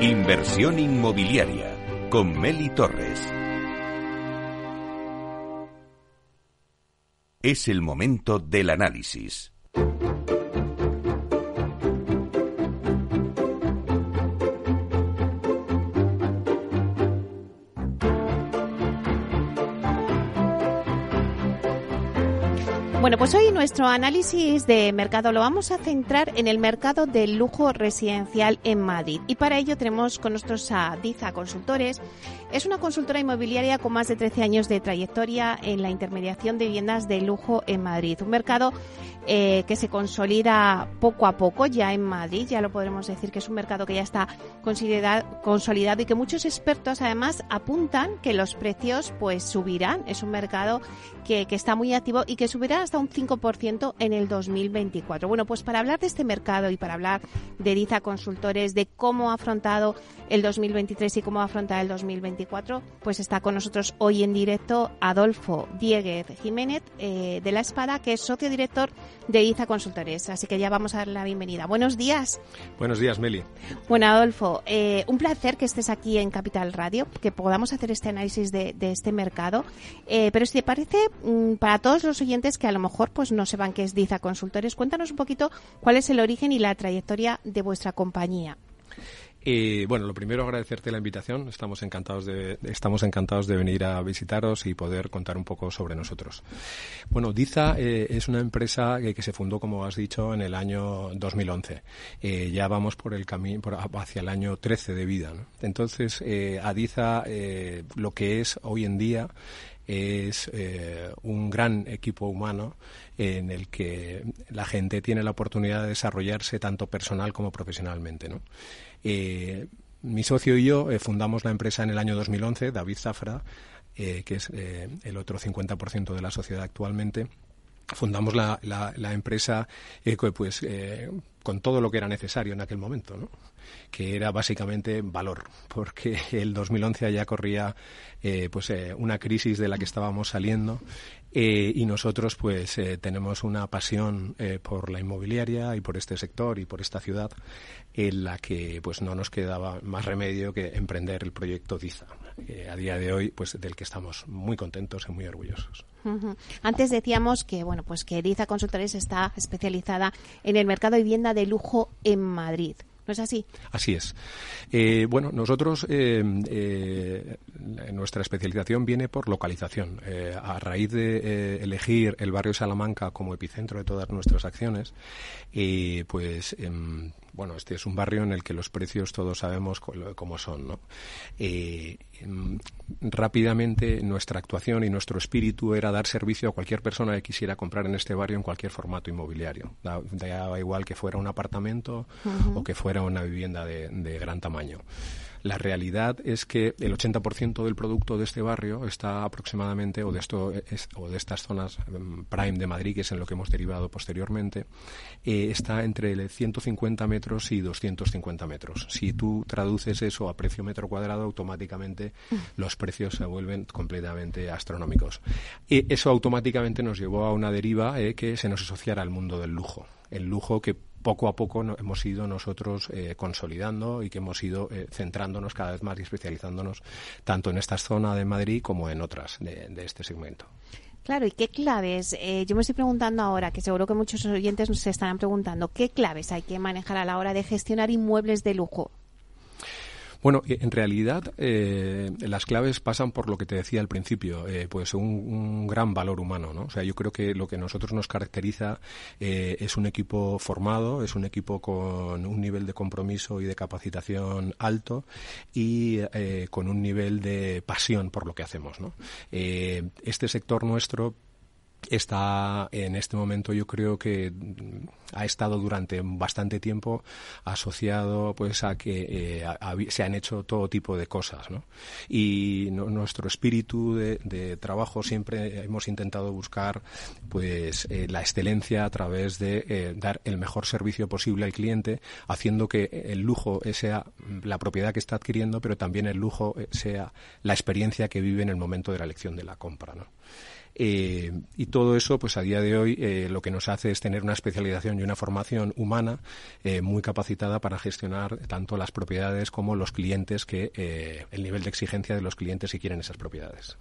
Inversión inmobiliaria con Meli Torres. Es el momento del análisis. Pues hoy nuestro análisis de mercado lo vamos a centrar en el mercado del lujo residencial en Madrid. Y para ello tenemos con nosotros a Diza Consultores. Es una consultora inmobiliaria con más de 13 años de trayectoria en la intermediación de viviendas de lujo en Madrid. Un mercado eh, que se consolida poco a poco ya en Madrid. Ya lo podremos decir que es un mercado que ya está consolidado y que muchos expertos además apuntan que los precios pues subirán. Es un mercado que, que está muy activo y que subirá hasta un 5% en el 2024. Bueno, pues para hablar de este mercado y para hablar de Diza Consultores, de cómo ha afrontado el 2023 y cómo afrontar el 2024, pues está con nosotros hoy en directo Adolfo Dieguez Jiménez eh, de La Espada, que es socio director de Diza Consultores. Así que ya vamos a dar la bienvenida. Buenos días. Buenos días, Meli. Bueno, Adolfo, eh, un placer que estés aquí en Capital Radio, que podamos hacer este análisis de, este mercado. Eh, pero si te parece, mm, para todos los oyentes que a lo mejor pues no sepan qué es Diza Consultores. Cuéntanos un poquito cuál es el origen y la trayectoria de vuestra compañía. Y bueno, lo primero agradecerte la invitación. Estamos encantados de estamos encantados de venir a visitaros y poder contar un poco sobre nosotros. Bueno, Diza eh, es una empresa que, se fundó, como has dicho, en el año 2011. Eh, ya vamos por el camino hacia el año 13 de vida. Entonces, eh, a Diza lo que es hoy en día es eh, un gran equipo humano en el que la gente tiene la oportunidad de desarrollarse tanto personal como profesionalmente. Eh, mi socio y yo eh, fundamos la empresa en el año 2011, David Zafra, que es el otro 50% de la sociedad actualmente. Fundamos la, empresa pues con todo lo que era necesario en aquel momento, que era básicamente valor, porque el 2011 ya corría eh, pues eh, una crisis de la que estábamos saliendo eh, y nosotros pues tenemos una pasión por la inmobiliaria y por este sector y por esta ciudad en la que pues no nos quedaba más remedio que emprender el proyecto DIZA, a día de hoy pues del que estamos muy contentos y muy orgullosos. Antes decíamos que bueno pues que Diza Consultores está especializada en el mercado de vivienda de lujo en Madrid. ¿No es así? Así es. Eh, bueno, nosotros, eh, eh, nuestra especialización viene por localización. a raíz de elegir el barrio Salamanca como epicentro de todas nuestras acciones, pues em, bueno, este es un barrio en el que los precios todos sabemos cómo son, ¿no? Eh, mm, rápidamente nuestra actuación y nuestro espíritu era dar servicio a cualquier persona que quisiera comprar en este barrio en cualquier formato inmobiliario. Da, igual que fuera un apartamento o que fuera una vivienda de gran tamaño. La realidad es que el 80% del producto de este barrio está aproximadamente, o de, esto, o de estas zonas em, prime de Madrid, que es en lo que hemos derivado posteriormente, eh, está entre 150 metros y 250 metros. Si tú traduces eso a precio metro cuadrado, automáticamente los precios se vuelven completamente astronómicos. Y eso automáticamente nos llevó a una deriva eh, que se nos asociara al mundo del lujo. El lujo que poco a poco hemos ido nosotros eh, consolidando y que hemos ido eh, centrándonos cada vez más y especializándonos tanto en esta zona de Madrid como en otras de, este segmento. Claro, ¿y qué claves? Eh, yo me estoy preguntando ahora, que seguro que muchos oyentes nos estarán preguntando, ¿qué claves hay que manejar a la hora de gestionar inmuebles de lujo? Bueno, eh, en realidad eh, las claves pasan por lo que te decía al principio, eh, pues un, gran valor humano, ¿no? O sea, yo creo que lo que nosotros nos caracteriza es un equipo formado, es un equipo con un nivel de compromiso y de capacitación alto y con un nivel de pasión por lo que hacemos, ¿no? este sector nuestro está en este momento yo creo que ha estado durante bastante tiempo asociado pues a que eh, se han hecho todo tipo de cosas ¿no? y nuestro espíritu de, trabajo siempre hemos intentado buscar pues eh, la excelencia a través de eh, dar el mejor servicio posible al cliente haciendo que el lujo sea la propiedad que está adquiriendo pero también el lujo sea la experiencia que vive en el momento de la elección de la compra ¿no? Eh, y todo eso, pues a día de hoy, eh, lo que nos hace es tener una especialización y una formación humana eh, muy capacitada para gestionar tanto las propiedades como los clientes, que el nivel de exigencia de los clientes que quieren esas propiedades.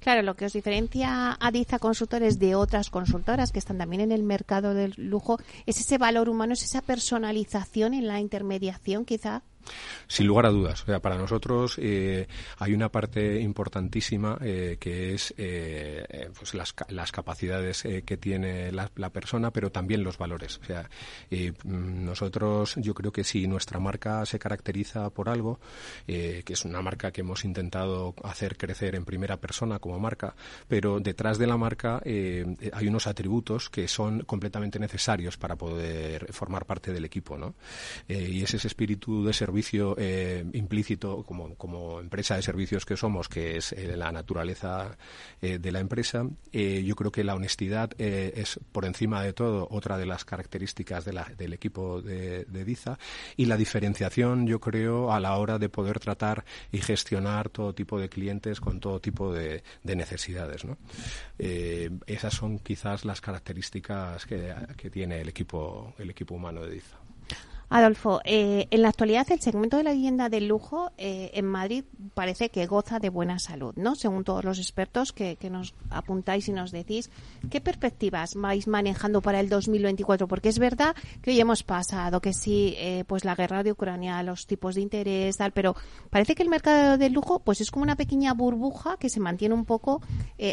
Claro, lo que os diferencia a Diza Consultores de otras consultoras que están también en el mercado del lujo es ese valor humano, es esa personalización en la intermediación, quizá. Sin lugar a dudas. O sea, para nosotros eh, hay una parte importantísima eh, que es eh, pues las, las, capacidades que tiene la, persona, pero también los valores. O sea, mm, nosotros, yo creo que si nuestra marca se caracteriza por algo, que es una marca que hemos intentado hacer crecer en primera persona como marca, pero detrás de la marca hay unos atributos que son completamente necesarios para poder formar parte del equipo, ¿no? y es ese espíritu de servicio servicio eh, implícito como, como, empresa de servicios que somos, que es eh, la naturaleza eh, de la empresa, yo creo que la honestidad es por encima de todo otra de las características de la, del equipo de, DIZA y la diferenciación, yo creo, a la hora de poder tratar y gestionar todo tipo de clientes con todo tipo de, de necesidades. esas son quizás las características que, que tiene el equipo, el equipo humano de DIZA. Adolfo, eh, en la actualidad el segmento de la vivienda de lujo eh, en Madrid parece que goza de buena salud, ¿no? Según todos los expertos que, nos apuntáis y nos decís, ¿qué perspectivas vais manejando para el 2024? Porque es verdad que hoy hemos pasado que sí, eh, pues la guerra de Ucrania, los tipos de interés, tal, pero parece que el mercado del lujo, pues es como una pequeña burbuja que se mantiene un poco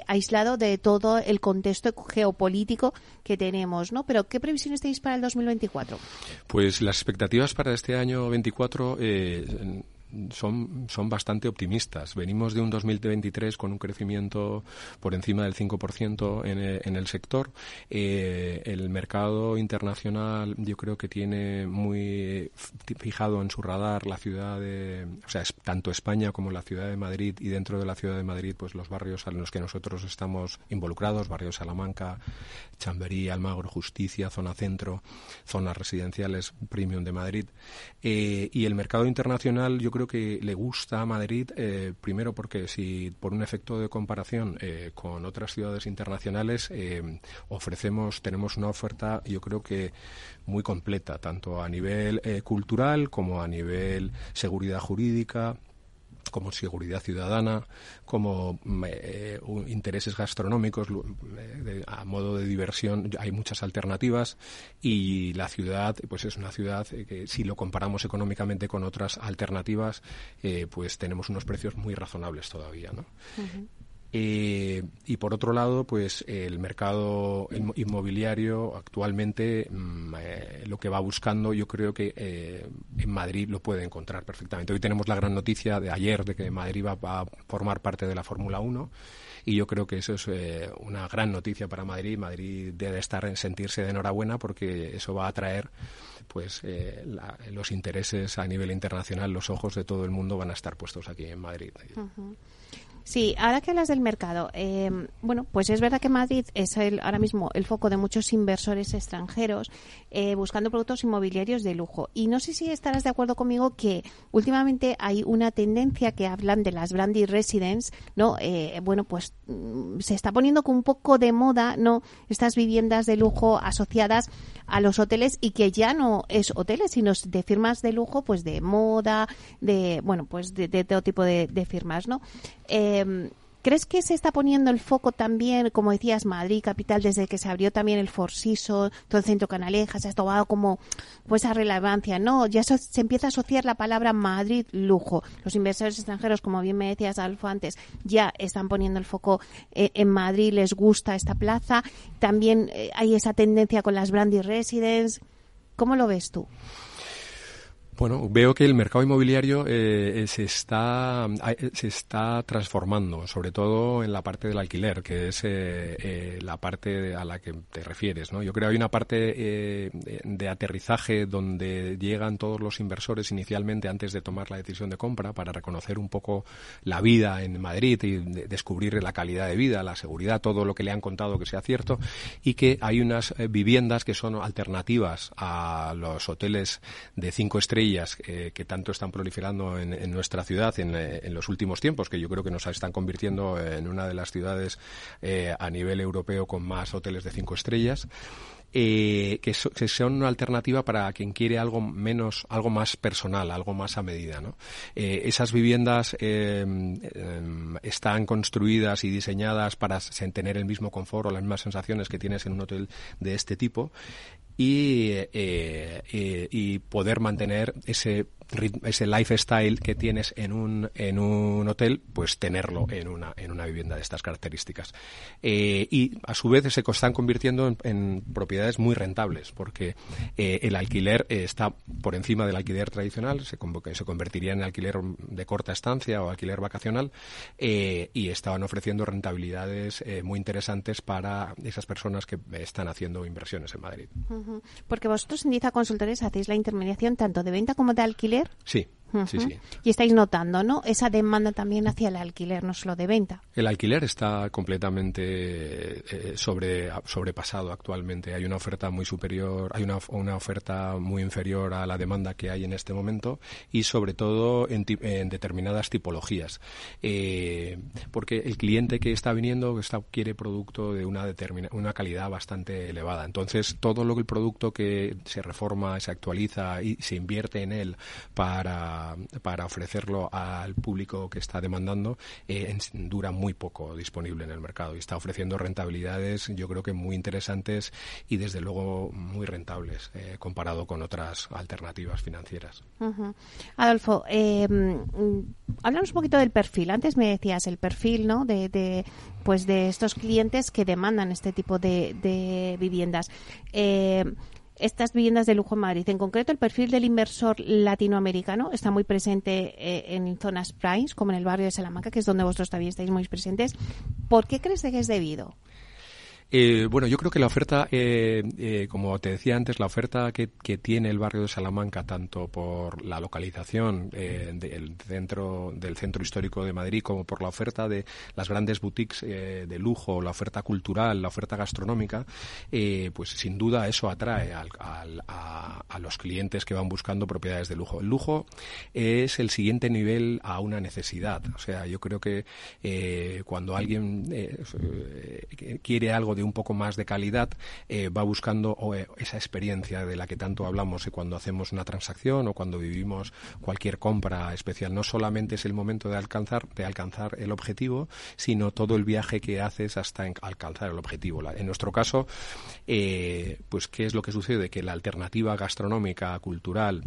aislado de todo el contexto geopolítico que tenemos, ¿no? Pero ¿qué previsiones tenéis para el 2024? Pues las expectativas para este año 24 eh, son, son bastante optimistas. Venimos de un 2023 con un crecimiento por encima del 5% en, en el sector. Eh, el mercado internacional yo creo que tiene muy fijado en su radar la ciudad de, o sea, es, tanto España como la ciudad de Madrid y dentro de la ciudad de Madrid pues los barrios en los que nosotros estamos involucrados, barrios Salamanca, Chamberí, Almagro, Justicia, zona centro, zonas residenciales premium de Madrid. Eh, y el mercado internacional yo creo que le gusta a Madrid, eh, primero porque si por un efecto de comparación eh, con otras ciudades internacionales eh, ofrecemos, tenemos una oferta, yo creo que muy completa, tanto a nivel cultural como a nivel seguridad jurídica, como seguridad ciudadana, como mm, eh, intereses gastronómicos, eh, a modo de diversión, hay muchas alternativas y la ciudad, pues es una ciudad eh, que si lo comparamos económicamente con otras alternativas, pues tenemos unos precios muy razonables todavía, ¿no? Eh, y por otro lado, pues el mercado inmobiliario actualmente mm, eh, lo que va buscando, yo creo que eh, en Madrid lo puede encontrar perfectamente. Hoy tenemos la gran noticia de ayer de que Madrid va, a formar parte de la Fórmula 1 y yo creo que eso es una gran noticia para Madrid. Madrid debe estar en sentirse de enhorabuena porque eso va a atraer pues los intereses a nivel internacional, los ojos de todo el mundo van a estar puestos aquí en Madrid. Sí, ahora que hablas del mercado, eh, bueno, pues es verdad que Madrid es el, ahora mismo el foco de muchos inversores extranjeros eh, buscando productos inmobiliarios de lujo. Y no sé si estarás de acuerdo conmigo que últimamente hay una tendencia que hablan de las brandy residence, ¿no? Eh, bueno, pues mm, se está poniendo con un poco de moda, ¿no? Estas viviendas de lujo asociadas a los hoteles y que ya no es hoteles, sino de firmas de lujo, pues de moda, de, bueno, pues de, todo tipo de, de firmas, ¿no? Eh, ¿Crees que se está poniendo el foco también, como decías, Madrid, capital, desde que se abrió también el Forsiso, todo el centro Canaleja, se ha tomado como pues esa relevancia, ¿no? Ya se, empieza a asociar la palabra Madrid lujo. Los inversores extranjeros, como bien me decías, Alfo, antes, ya están poniendo el foco eh, en Madrid, les gusta esta plaza. También eh, hay esa tendencia con las brandy residence. ¿Cómo lo ves tú? Bueno, veo que el mercado inmobiliario eh, se está eh, se está transformando, sobre todo en la parte del alquiler, que es eh, la parte a la que te refieres. ¿no? Yo creo que hay una parte de aterrizaje donde llegan todos los inversores inicialmente antes de tomar la decisión de compra para reconocer un poco la vida en Madrid y descubrir la calidad de vida, la seguridad, todo lo que le han contado que sea cierto y que hay unas viviendas que son alternativas a los hoteles de cinco estrellas eh, que tanto están proliferando en, nuestra ciudad eh, en, los últimos tiempos, que yo creo que nos están convirtiendo en una de las ciudades eh, a nivel europeo con más hoteles de cinco estrellas. que, son una alternativa para quien quiere algo menos, algo más personal, algo más a medida. esas viviendas están construidas y diseñadas para tener el mismo confort o las mismas sensaciones que tienes en un hotel de este tipo y, eh, y poder mantener ese ese lifestyle que tienes en un, en un hotel, pues tenerlo en una, en una vivienda de estas características. Eh, y a su vez se están convirtiendo en, propiedades muy rentables, porque eh, el alquiler está por encima del alquiler tradicional, se, se convertiría en alquiler de corta estancia o alquiler vacacional, eh, y estaban ofreciendo rentabilidades muy interesantes para esas personas que están haciendo inversiones en Madrid. Porque vosotros en Diza Consultores hacéis la intermediación tanto de venta como de alquiler Sí. Sí, sí. Y estáis notando, ¿no? Esa demanda también hacia el alquiler, no solo de venta. El alquiler está completamente eh, sobre, sobrepasado actualmente. Hay una oferta muy superior, hay una, una, oferta muy inferior a la demanda que hay en este momento y sobre todo en, en determinadas tipologías. Eh, porque el cliente que está viniendo está, quiere producto de una, determina, una calidad bastante elevada. Entonces, todo lo que el producto que se reforma, se actualiza y se invierte en él para para, ofrecerlo al público que está demandando eh, dura muy poco disponible en el mercado y está ofreciendo rentabilidades yo creo que muy interesantes y desde luego muy rentables eh, comparado con otras alternativas financieras. Adolfo, eh, hablamos un poquito del perfil. Antes me decías el perfil, ¿no? De, pues de estos clientes que demandan este tipo de, de viviendas. Eh, estas viviendas de lujo en Madrid. En concreto, el perfil del inversor latinoamericano está muy presente eh, en zonas primes, como en el barrio de Salamanca, que es donde vosotros también estáis muy presentes. ¿Por qué crees que es debido? Eh, bueno, yo creo que la oferta, eh, eh, como te decía antes, la oferta que, tiene el barrio de Salamanca, tanto por la localización del centro del centro histórico de Madrid, como por la oferta de las grandes boutiques de lujo, la oferta cultural, la oferta gastronómica, pues sin duda eso atrae a, los clientes que van buscando propiedades de lujo. El lujo es el siguiente nivel a una necesidad. O sea, yo creo que cuando alguien quiere algo de un poco más de calidad, eh, va buscando eh, esa experiencia de la que tanto hablamos cuando hacemos una transacción o cuando vivimos cualquier compra especial. No solamente es el momento de alcanzar, de alcanzar el objetivo, sino todo el viaje que haces hasta alcanzar el objetivo. en nuestro caso, eh, pues, ¿qué es lo que sucede? Que la alternativa gastronómica, cultural,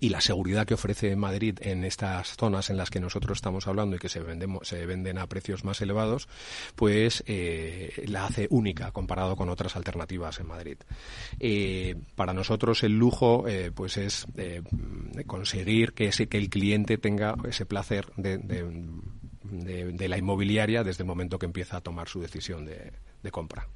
y la seguridad que ofrece Madrid en estas zonas en las que nosotros estamos hablando y que se, vendemos, se venden a precios más elevados, pues eh, la hace única comparado con otras alternativas en Madrid. Eh, para nosotros el lujo eh, pues es conseguir que, ese, que el cliente tenga ese placer de, de, la inmobiliaria desde el momento que empieza a tomar su decisión de compra.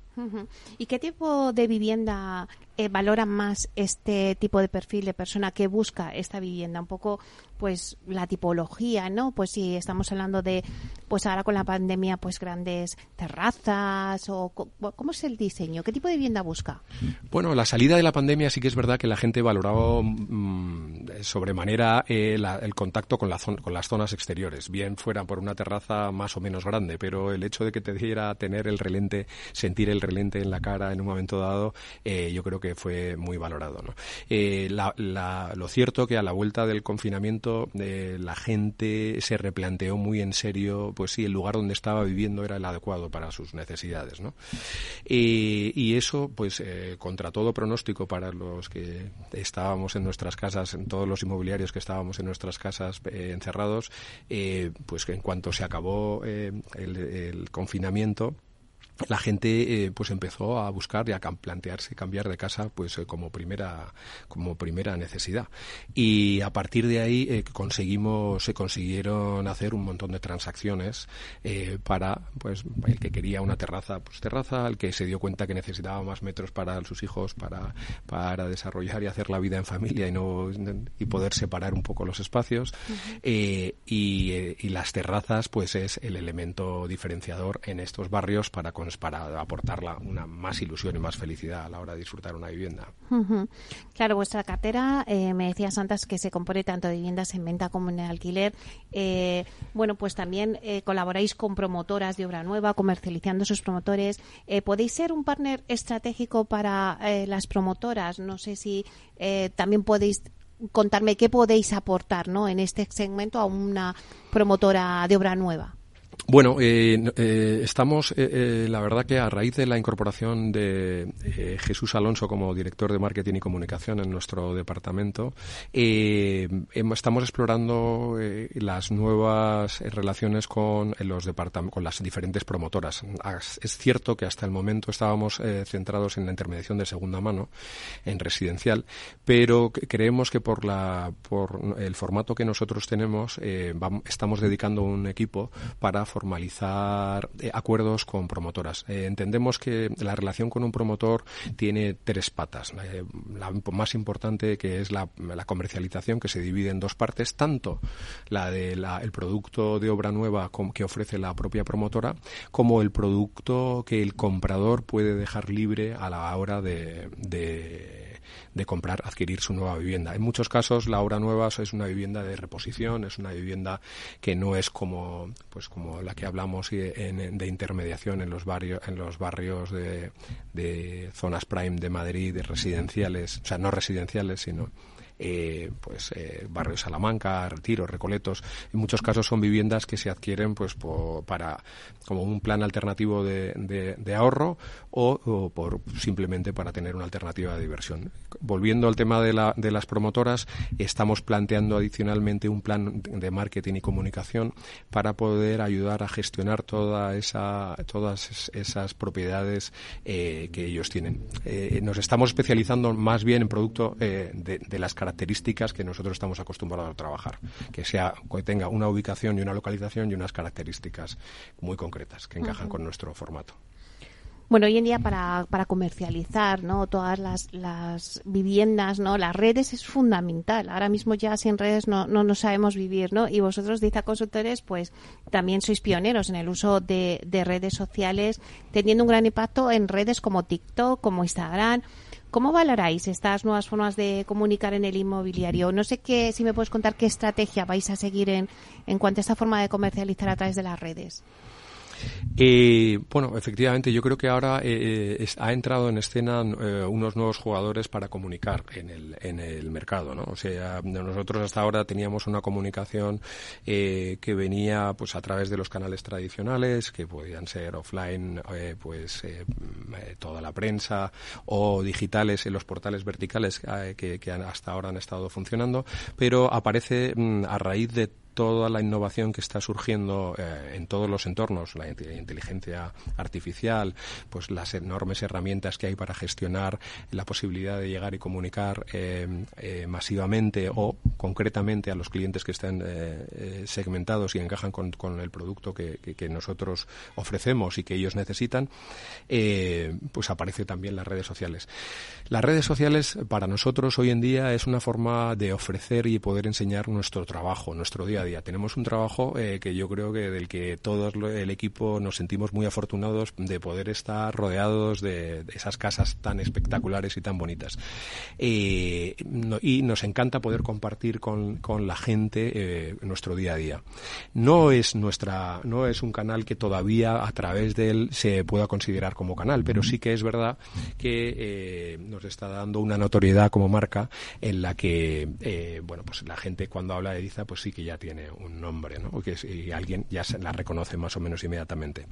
¿Y qué tipo de vivienda eh, valora más este tipo de perfil de persona que busca esta vivienda? Un poco, pues, la tipología, ¿no? Pues si estamos hablando de, pues ahora con la pandemia, pues grandes terrazas o ¿cómo es el diseño? ¿Qué tipo de vivienda busca? Bueno, la salida de la pandemia sí que es verdad que la gente valoraba mm, sobremanera eh, el contacto con, la con las zonas exteriores, bien fuera por una terraza más o menos grande, pero el hecho de que te diera tener el relente, sentir el relente en la cara en un momento dado, eh, yo creo que fue muy valorado. Eh, lo cierto que a la vuelta del confinamiento eh, la gente se replanteó muy en serio, pues si el lugar donde estaba viviendo era el adecuado para sus necesidades. y eso, pues contra todo pronóstico para los que estábamos en nuestras casas, en todos los inmobiliarios que estábamos en nuestras casas encerrados, pues en cuanto se acabó el confinamiento, la gente eh, pues empezó a buscar y a plantearse cambiar de casa pues eh, como primera como primera necesidad. Y a partir de ahí eh, conseguimos se consiguieron hacer un montón de transacciones para pues el que quería una terraza pues terraza el que se dio cuenta que necesitaba más metros para sus hijos para para desarrollar y hacer la vida en familia y no y poder separar un poco los espacios. Y, y las terrazas pues es el elemento diferenciador en estos barrios para para aportar una más ilusión y más felicidad a la hora de disfrutar una vivienda. Claro, vuestra cartera, eh, me decía Santas, que se compone tanto de viviendas en venta como en alquiler. Eh, bueno, pues también eh, colaboráis con promotoras de obra nueva, comercializando sus promotores. ¿Podéis ser un partner estratégico para las promotoras? No sé si también podéis contarme qué podéis aportar ¿no? en este segmento a una promotora de obra nueva. Bueno, eh, eh, estamos, eh, la verdad que a raíz de la incorporación de Jesús Alonso como director de marketing y comunicación en nuestro departamento, estamos explorando las nuevas relaciones con los con las diferentes promotoras. Es cierto que hasta el momento estábamos centrados en la intermediación de segunda mano, en residencial, pero creemos que por la por el formato que nosotros tenemos estamos dedicando un equipo para formalizar eh, acuerdos con promotoras. Eh, entendemos que la relación con un promotor tiene tres patas. Eh, la más importante que es la, comercialización que se divide en dos partes, tanto la del el producto de obra nueva que ofrece la propia promotora como el producto que el comprador puede dejar libre a la hora de de comprar, adquirir su nueva vivienda. En muchos casos la obra nueva es una vivienda de reposición, es una vivienda que no es como pues como la que hablamos de intermediación en los barrios en los barrios de, de zonas prime de Madrid, de residenciales, o sea, no residenciales, sino eh, pues eh, barrio Salamanca, Retiro, Recoletos. En muchos casos son viviendas que se adquieren pues para como un plan alternativo de, de, ahorro o, por simplemente para tener una alternativa de diversión. Volviendo al tema de, la, de las promotoras, estamos planteando adicionalmente un plan de marketing y comunicación para poder ayudar a gestionar toda esa, todas esas propiedades eh, que ellos tienen. Nos estamos especializando más bien en producto de, de las características características que nosotros estamos acostumbrados a trabajar, que sea que tenga una ubicación y una localización y unas características muy concretas que encajan con nuestro formato. Bueno, hoy en día para, para comercializar ¿no? todas las, las viviendas, ¿no? las redes es fundamental. Ahora mismo ya sin redes no, no, no sabemos vivir, ¿no? Y vosotros, Diza Consultores, pues también sois pioneros en el uso de, de redes sociales, teniendo un gran impacto en redes como TikTok, como Instagram. ¿Cómo valoráis estas nuevas formas de comunicar en el inmobiliario? No sé qué, si me puedes contar qué estrategia vais a seguir en, en cuanto a esta forma de comercializar a través de las redes. Eh, bueno, efectivamente, yo creo que ahora eh, eh, ha entrado en escena unos nuevos jugadores para comunicar en el, en el mercado, ¿no? O sea, nosotros hasta ahora teníamos una comunicación que venía pues a través de los canales tradicionales, que podían ser offline, pues toda la prensa, o digitales en los portales verticales que, que hasta ahora han estado funcionando, pero aparece mm, a raíz de toda la innovación que está surgiendo eh, en todos los entornos, la inteligencia artificial, pues las enormes herramientas que hay para gestionar la posibilidad de llegar y comunicar eh, eh, masivamente o concretamente a los clientes que estén segmentados y encajan con, el producto que, nosotros ofrecemos y que ellos necesitan, pues aparece también las redes sociales. Las redes sociales para nosotros hoy en día es una forma de ofrecer y poder enseñar nuestro trabajo, nuestro día a día tenemos un trabajo eh, que yo creo que del que todo el equipo nos sentimos muy afortunados de poder estar rodeados de, esas casas tan espectaculares y tan bonitas. Eh, y nos encanta poder compartir con, la gente eh, nuestro día a día. No es nuestra, no es un canal que todavía a través de él se pueda considerar como canal, pero sí que es verdad que nos está dando una notoriedad como marca en la que, bueno, pues la gente cuando habla de Ediza, pues sí que ya tiene tiene un nombre, ¿no? Que y alguien ya se la reconoce más o menos inmediatamente.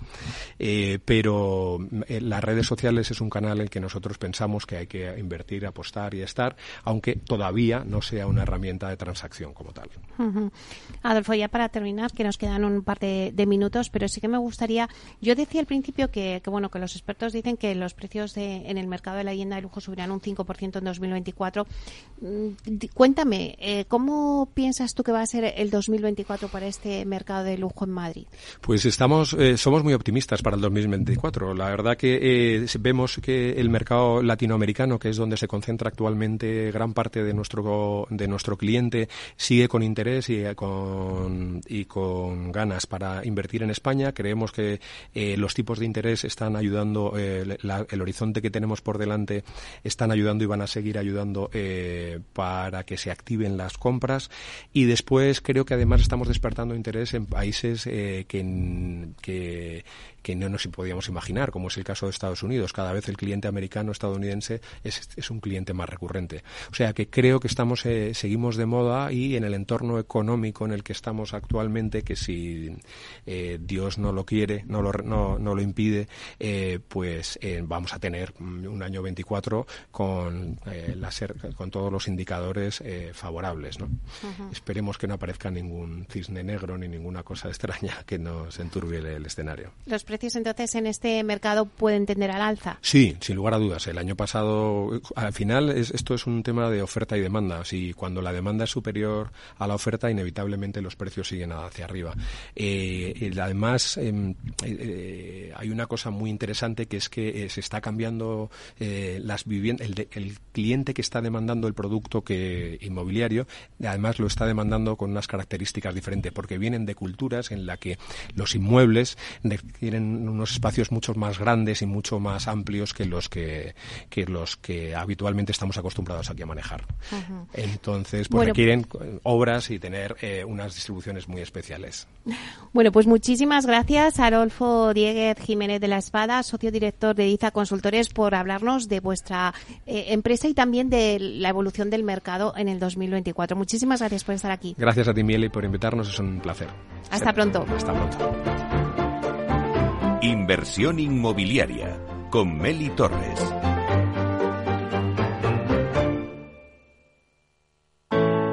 Eh, pero eh, las redes sociales es un canal en el que nosotros pensamos que hay que invertir, apostar y estar, aunque todavía no sea una herramienta de transacción como tal. Adolfo, ya para terminar, que nos quedan un par de, minutos, pero sí que me gustaría, yo decía al principio que, bueno que los expertos dicen que los precios en el mercado de la vivienda de lujo subirán un 5% en 2024. Mm, cuéntame, eh, ¿cómo piensas tú que va a ser el 2024 para este mercado de lujo en Madrid? Pues estamos, eh, somos muy optimistas para el 2024. La verdad que eh, vemos que el mercado latinoamericano, que es donde se concentra actualmente gran parte de nuestro de nuestro cliente, sigue con interés y con y con ganas para invertir en España. Creemos que los tipos de interés están ayudando, el horizonte que tenemos por delante están ayudando y van a seguir ayudando para que se activen las compras y después creo que además estamos despertando interés en países eh, que, que, que no nos podíamos imaginar, como es el caso de Estados Unidos. Cada vez el cliente americano estadounidense es, es un cliente más recurrente. O sea que creo que estamos eh, seguimos de moda y en el entorno económico en el que estamos actualmente, que si eh, Dios no lo quiere, no lo, no, no lo impide, eh, pues vamos a tener un año 24 con, con todos los indicadores favorables. ¿no? Esperemos que no aparezca ningún cisne negro ni ninguna cosa extraña que nos enturbie el escenario entonces en este mercado pueden tender al alza? Sí, sin lugar a dudas. El año pasado, al final, esto es un tema de oferta y demanda. Si cuando la demanda es superior a la oferta, inevitablemente los precios siguen hacia arriba. Eh, además, em, eh, hay una cosa muy interesante que es que eh, se está cambiando las viviendas. El, cliente que está demandando el producto inmobiliario, además lo está demandando con unas características diferentes, porque vienen de culturas en la que los inmuebles tienen unos espacios mucho más grandes y mucho más amplios que los que, los que habitualmente estamos acostumbrados aquí a manejar. Entonces, pues requieren obras y tener eh, unas distribuciones muy especiales. Bueno, pues muchísimas gracias, Arolfo Dieguez Jiménez de la Espada, socio director de IZA Consultores, por hablarnos de vuestra eh, empresa y también de la evolución del mercado en el 2024. Muchísimas gracias por estar aquí. Gracias a ti, Mieli, por invitarnos. Es un placer. Hasta pronto. Hasta pronto. Inversión inmobiliaria con Meli Torres.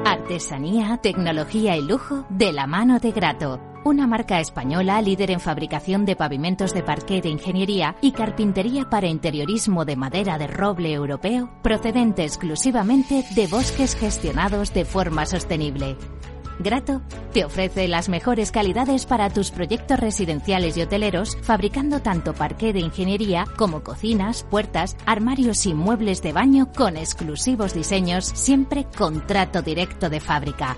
Artesanía, tecnología y lujo de la mano de Grato. Una marca española líder en fabricación de pavimentos de parqué de ingeniería y carpintería para interiorismo de madera de roble europeo, procedente exclusivamente de bosques gestionados de forma sostenible. Grato te ofrece las mejores calidades para tus proyectos residenciales y hoteleros, fabricando tanto parqué de ingeniería como cocinas, puertas, armarios y muebles de baño con exclusivos diseños, siempre con trato directo de fábrica.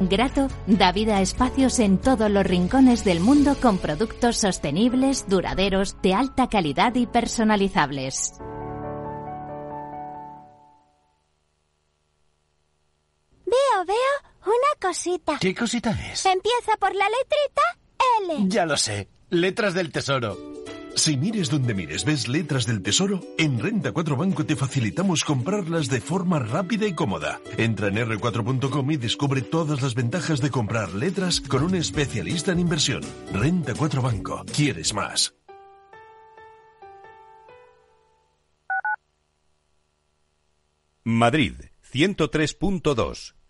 Grato da vida a espacios en todos los rincones del mundo con productos sostenibles, duraderos, de alta calidad y personalizables. Cosita. ¿Qué cosita es? Empieza por la letrita L. Ya lo sé. Letras del Tesoro. Si mires donde mires, ves letras del tesoro, en Renta 4 Banco te facilitamos comprarlas de forma rápida y cómoda. Entra en r4.com y descubre todas las ventajas de comprar letras con un especialista en inversión. Renta 4 Banco. ¿Quieres más? Madrid, 103.2.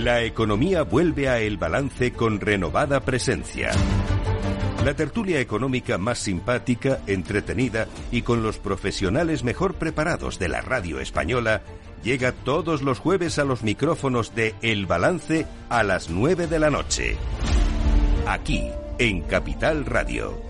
La economía vuelve a El Balance con renovada presencia. La tertulia económica más simpática, entretenida y con los profesionales mejor preparados de la radio española llega todos los jueves a los micrófonos de El Balance a las 9 de la noche. Aquí, en Capital Radio.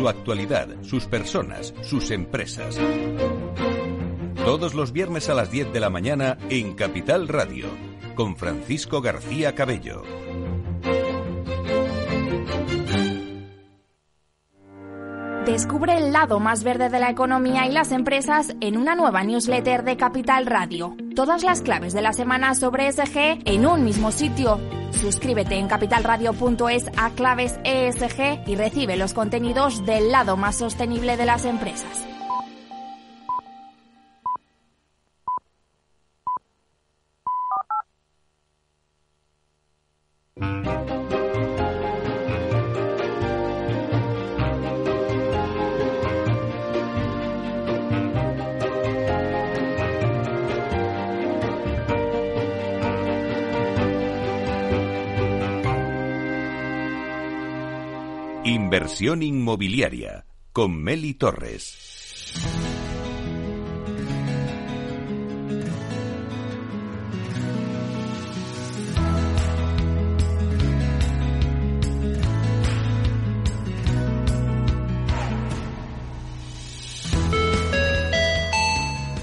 su actualidad, sus personas, sus empresas. Todos los viernes a las 10 de la mañana en Capital Radio, con Francisco García Cabello. Descubre el lado más verde de la economía y las empresas en una nueva newsletter de Capital Radio. Todas las claves de la semana sobre ESG en un mismo sitio. Suscríbete en capitalradio.es a claves ESG y recibe los contenidos del lado más sostenible de las empresas. Inversión inmobiliaria con Meli Torres.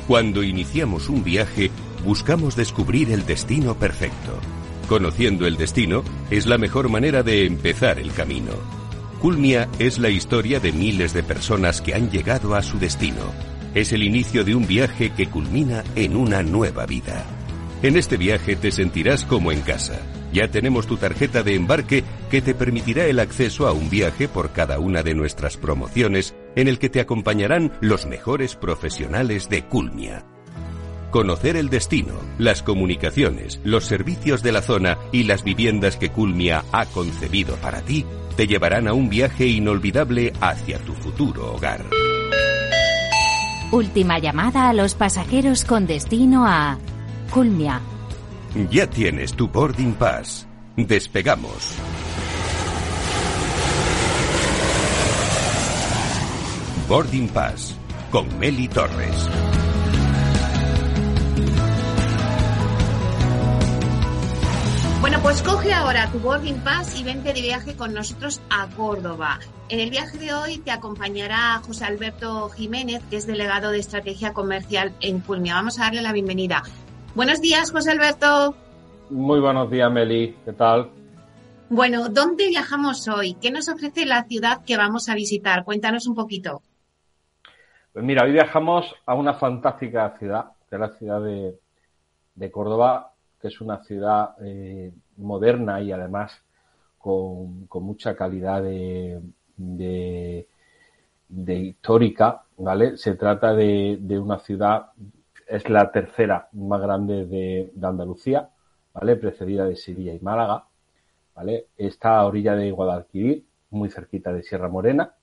Cuando iniciamos un viaje, buscamos descubrir el destino perfecto. Conociendo el destino es la mejor manera de empezar el camino. Culmia es la historia de miles de personas que han llegado a su destino. Es el inicio de un viaje que culmina en una nueva vida. En este viaje te sentirás como en casa. Ya tenemos tu tarjeta de embarque que te permitirá el acceso a un viaje por cada una de nuestras promociones en el que te acompañarán los mejores profesionales de Culmia. Conocer el destino, las comunicaciones, los servicios de la zona y las viviendas que Culmia ha concebido para ti te llevarán a un viaje inolvidable hacia tu futuro hogar. Última llamada a los pasajeros con destino a Culmia. Ya tienes tu boarding pass. Despegamos. Boarding Pass con Meli Torres. Pues coge ahora tu boarding pass y vente de viaje con nosotros a Córdoba. En el viaje de hoy te acompañará José Alberto Jiménez, que es delegado de estrategia comercial en Culmia. Vamos a darle la bienvenida. Buenos días, José Alberto. Muy buenos días, Meli. ¿Qué tal? Bueno, ¿dónde viajamos hoy? ¿Qué nos ofrece la ciudad que vamos a visitar? Cuéntanos un poquito. Pues mira, hoy viajamos a una fantástica ciudad, que es la ciudad de, de Córdoba, que es una ciudad eh, moderna y además con, mucha calidad de, de, histórica, ¿vale? Se trata de, una ciudad, es la tercera más grande de, Andalucía, ¿vale? Precedida de Sevilla y Málaga, ¿vale? Está a orilla de Guadalquivir, muy cerquita de Sierra Morena.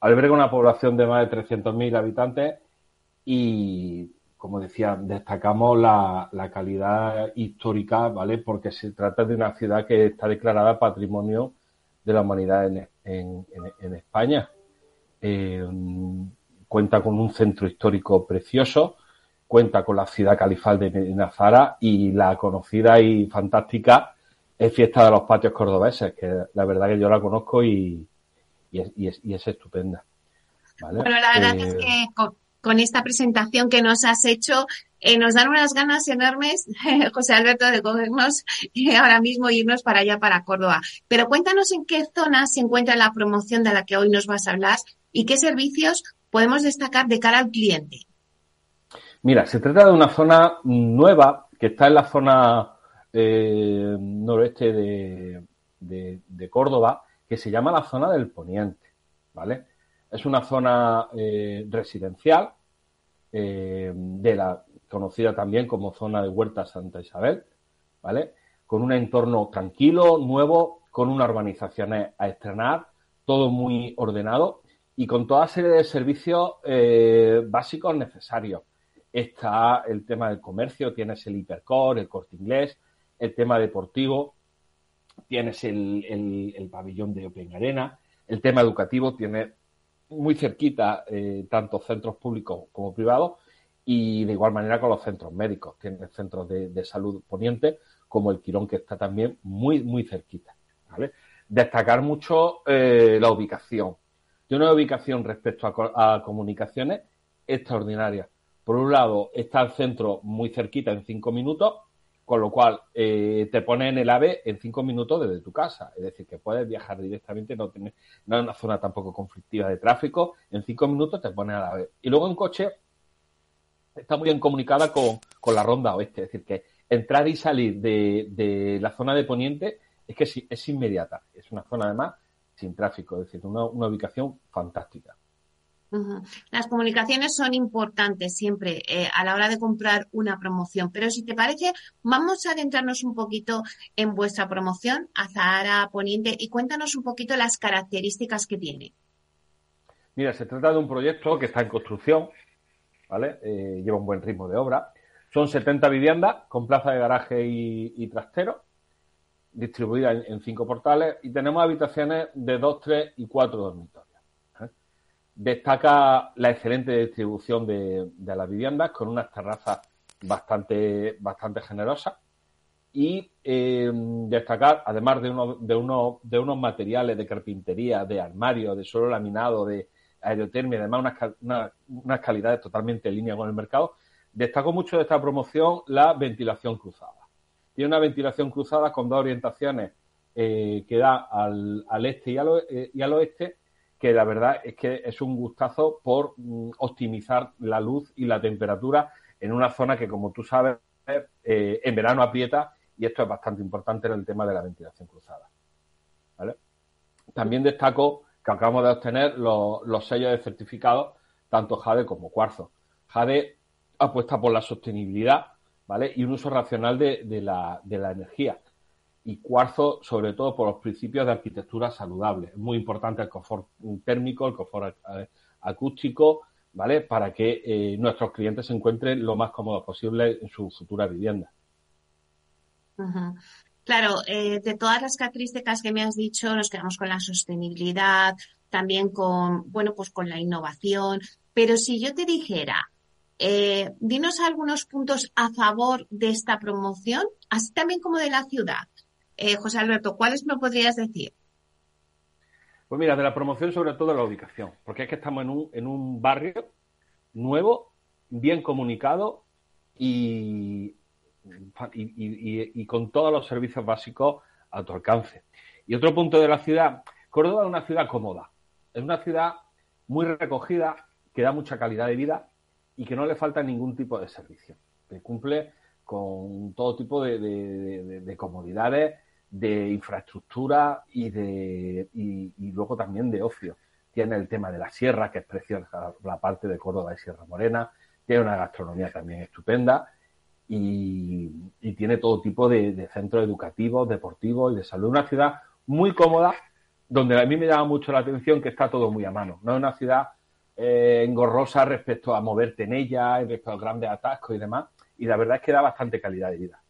Alberga una población de más de 300.000 habitantes y como decía, destacamos la, calidad histórica, ¿vale? Porque se trata de una ciudad que está declarada Patrimonio de la Humanidad en, España. Eh, cuenta con un centro histórico precioso, cuenta con la ciudad califal de Nazara y la conocida y fantástica es Fiesta de los Patios Cordobeses, que la verdad que yo la conozco y, es, estupenda. Bueno, la verdad es eh, que con esta presentación que nos has hecho. Eh, nos dan unas ganas enormes, José Alberto, de cogernos eh, ahora mismo e irnos para allá, para Córdoba. Pero cuéntanos en qué zona se encuentra la promoción de la que hoy nos vas a hablar y qué servicios podemos destacar de cara al cliente. Mira, se trata de una zona nueva que está en la zona eh, noroeste de, Córdoba, que se llama la zona del Poniente, ¿vale? Es una zona residencial eh, de la conocida también como zona de Huerta Santa Isabel, ¿vale? Con un entorno tranquilo, nuevo, con unas urbanizaciones a estrenar, todo muy ordenado y con toda serie de servicios eh, básicos necesarios. Está el tema del comercio, tienes el hipercore, el corte inglés, el tema deportivo, tienes el, pabellón de Open Arena, el tema educativo, tiene muy cerquita eh, tanto centros públicos como privados y de igual manera con los centros médicos. Tienes centros de, salud poniente como el Quirón que está también muy, muy cerquita. Destacar mucho eh, la ubicación. De una ubicación respecto a, comunicaciones extraordinaria. Por un lado, está el centro muy cerquita en cinco minutos, con lo cual eh, te pone en el AVE en cinco minutos desde tu casa. Es decir, que puedes viajar directamente, no, tiene, no es una zona tampoco conflictiva de tráfico. En cinco minutos te pone al AVE. Y luego en coche está muy bien comunicada con, la ronda oeste. Es decir, que entrar y salir de, la zona de Poniente es que es, es inmediata. Es una zona además sin tráfico, es decir, una, ubicación fantástica. Las comunicaciones son importantes siempre eh, a la hora de comprar una promoción, pero si te parece, vamos a adentrarnos un poquito en vuestra promoción a Zahara Poniente y cuéntanos un poquito las características que tiene. Mira, se trata de un proyecto que está en construcción, ¿vale? Eh, lleva un buen ritmo de obra. Son 70 viviendas con plaza de garaje y trastero distribuida en, cinco portales y tenemos habitaciones de dos, tres y cuatro dormitorios. ¿Eh? Destaca la excelente distribución de, las viviendas con unas terrazas bastante, bastante generosas y eh, destacar, además de, uno, de, uno, de unos materiales de carpintería, de armario, de suelo laminado, de aerotermia, además unas, una, unas calidades totalmente en línea con el mercado, destacó mucho de esta promoción la ventilación cruzada. Tiene una ventilación cruzada con dos orientaciones eh, que da al, este eh, y al, oeste, que la verdad es que es un gustazo por mm, optimizar la luz y la temperatura en una zona que, como tú sabes, eh, en verano aprieta y esto es bastante importante en el tema de la ventilación cruzada. También destaco que acabamos de obtener los, los sellos de certificado, tanto Jade como Cuarzo. Jade apuesta por la sostenibilidad ¿vale? Y un uso racional de, la, energía. Y cuarzo, sobre todo, por los principios de arquitectura saludable. Es muy importante el confort térmico, el confort acústico, ¿vale? Para que eh, nuestros clientes se encuentren lo más cómodos posible en su futura vivienda. Claro, eh, de todas las características que me has dicho, nos quedamos con la sostenibilidad, también con, bueno, pues con la innovación. Pero si yo te dijera, eh, dinos algunos puntos a favor de esta promoción, así también como de la ciudad. Eh, José Alberto, ¿cuáles me podrías decir? Pues mira, de la promoción sobre todo la ubicación, porque es que estamos en un, en un barrio nuevo, bien comunicado y, y, con todos los servicios básicos a tu alcance. Y otro punto de la ciudad, Córdoba es una ciudad cómoda, es una ciudad muy recogida, que da mucha calidad de vida y que no le falta ningún tipo de servicio, que cumple con todo tipo de, comodidades, de infraestructura y, de, y, luego también de ocio. Tiene el tema de la sierra, que es preciosa, la parte de Córdoba y Sierra Morena, tiene una gastronomía también estupenda y, tiene todo tipo de, centros educativos, deportivos y de salud. Una ciudad muy cómoda, donde a mí me llama mucho la atención que está todo muy a mano. No es una ciudad eh, engorrosa respecto a moverte en ella, respecto a grandes atascos y demás. Y la verdad es que da bastante calidad de vida.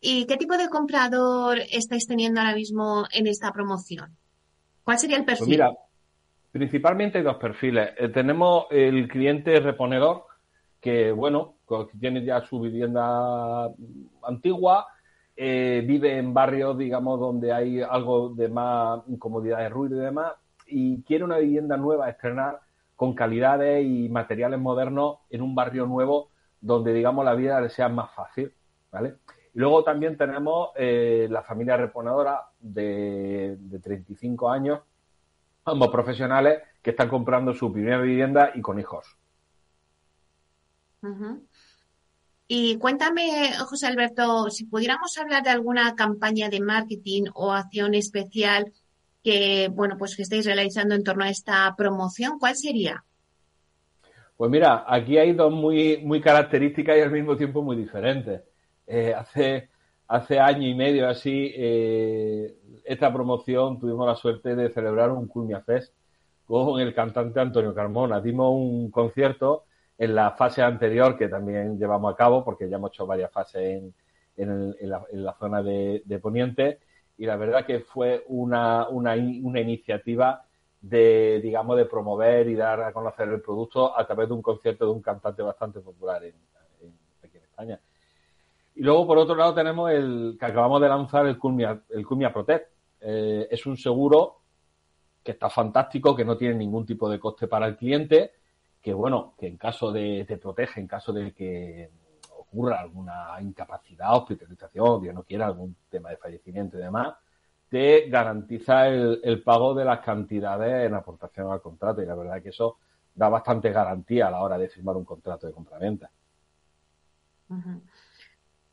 ¿Y qué tipo de comprador estáis teniendo ahora mismo en esta promoción? ¿Cuál sería el pues perfil? mira, principalmente hay dos perfiles. Eh, tenemos el cliente reponedor, que bueno, tiene ya su vivienda antigua, eh, vive en barrios, digamos, donde hay algo de más incomodidad de ruido y demás, y quiere una vivienda nueva estrenar con calidades y materiales modernos en un barrio nuevo donde, digamos, la vida le sea más fácil, ¿vale? Luego también tenemos eh, la familia reponedora de, de 35 años, ambos profesionales que están comprando su primera vivienda y con hijos. Y cuéntame, José Alberto, si pudiéramos hablar de alguna campaña de marketing o acción especial que, bueno, pues que estáis realizando en torno a esta promoción, ¿cuál sería? Pues mira, aquí hay dos muy, muy características y al mismo tiempo muy diferentes. Eh, hace, hace año y medio así, eh, esta promoción tuvimos la suerte de celebrar un Culmia Fest con el cantante Antonio Carmona. Dimos un concierto en la fase anterior que también llevamos a cabo, porque ya hemos hecho varias fases en, la, zona de, Poniente, y la verdad que fue una, una, una iniciativa de, digamos, de promover y dar a conocer el producto a través de un concierto de un cantante bastante popular en, aquí en España. Y luego, por otro lado, tenemos el que acabamos de lanzar, el Culmia, el Culmia Protect. Eh, es un seguro que está fantástico, que no tiene ningún tipo de coste para el cliente, que bueno, que en caso de, te protege, en caso de que ocurra alguna incapacidad, hospitalización, Dios no quiera, algún tema de fallecimiento y demás, te garantiza el, pago de las cantidades en aportación al contrato. Y la verdad es que eso da bastante garantía a la hora de firmar un contrato de compraventa.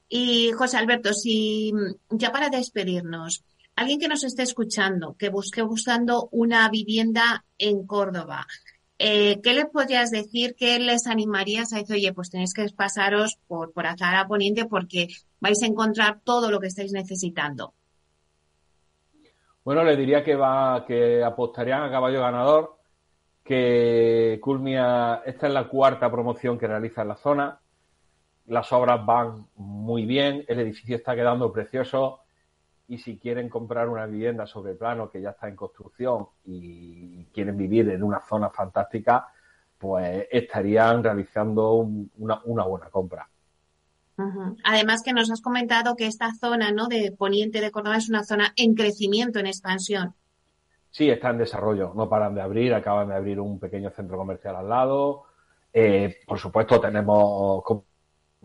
Y José Alberto, si ya para despedirnos, alguien que nos esté escuchando, que busque buscando una vivienda en Córdoba, eh, ¿qué les podrías decir? ¿Qué les animarías a decir, oye, pues tenéis que pasaros por, por Azara Poniente porque vais a encontrar todo lo que estáis necesitando? Bueno, le diría que va, que apostarían a caballo ganador, que Culmia, esta es la cuarta promoción que realiza en la zona. Las obras van muy bien, el edificio está quedando precioso y si quieren comprar una vivienda sobre plano que ya está en construcción y quieren vivir en una zona fantástica, pues estarían realizando una, una buena compra. Además que nos has comentado que esta zona ¿no? de Poniente de Córdoba es una zona en crecimiento, en expansión. Sí, está en desarrollo, no paran de abrir, acaban de abrir un pequeño centro comercial al lado. Eh, por supuesto, tenemos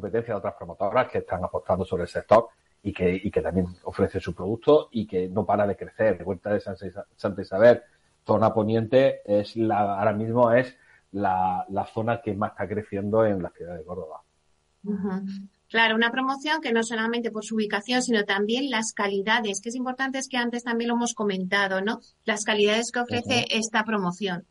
competencia de otras promotoras que están apostando sobre el sector y que, y que también ofrecen su producto y que no para de crecer. De vuelta de Santa Isabel, zona poniente, es la, ahora mismo es la, zona que más está creciendo en la ciudad de Córdoba. Claro, una promoción que no solamente por su ubicación, sino también las calidades, que es importante, es que antes también lo hemos comentado, ¿no? Las calidades que ofrece esta promoción.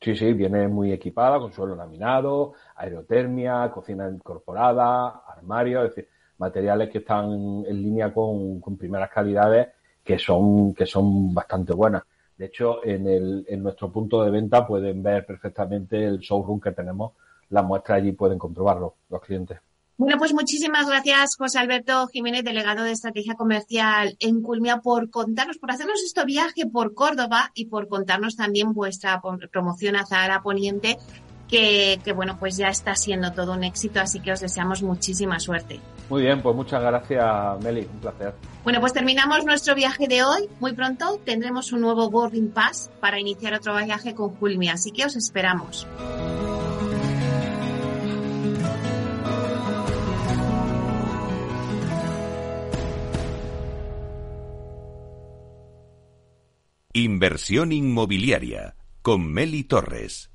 Sí, sí, viene muy equipada, con suelo laminado, aerotermia, cocina incorporada, armario, es decir, materiales que están en línea con, primeras calidades que son, que son bastante buenas. De hecho, en, el, en nuestro punto de venta pueden ver perfectamente el showroom que tenemos, las muestras allí pueden comprobarlo los clientes. Bueno, pues muchísimas gracias, José Alberto Jiménez, delegado de Estrategia Comercial en Culmia, por contarnos, por hacernos este viaje por Córdoba y por contarnos también vuestra promoción a Zahara Poniente, que, que, bueno, pues ya está siendo todo un éxito, así que os deseamos muchísima suerte. Muy bien, pues muchas gracias, Meli, un placer. Bueno, pues terminamos nuestro viaje de hoy. Muy pronto tendremos un nuevo boarding pass para iniciar otro viaje con Culmia, así que os esperamos. Inversión inmobiliaria con Meli Torres.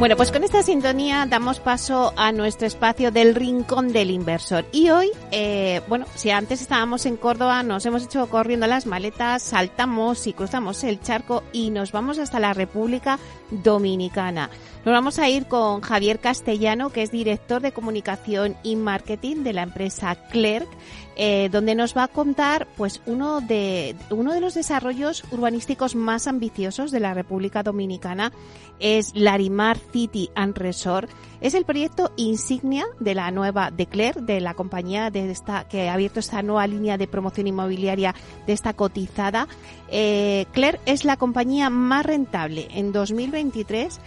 Bueno, pues con esta sintonía damos paso a nuestro espacio del Rincón del Inversor. Y hoy, eh, bueno, si antes estábamos en Córdoba, nos hemos hecho corriendo las maletas, saltamos y cruzamos el charco y nos vamos hasta la República Dominicana. Nos vamos a ir con Javier Castellano, que es director de comunicación y marketing de la empresa Clerk, eh, donde nos va a contar pues uno de uno de los desarrollos urbanísticos más ambiciosos de la República Dominicana es Larimar City and Resort. Es el proyecto insignia de la nueva de Clerk, de la compañía de esta que ha abierto esta nueva línea de promoción inmobiliaria de esta cotizada. Eh, Clerk es la compañía más rentable en 2023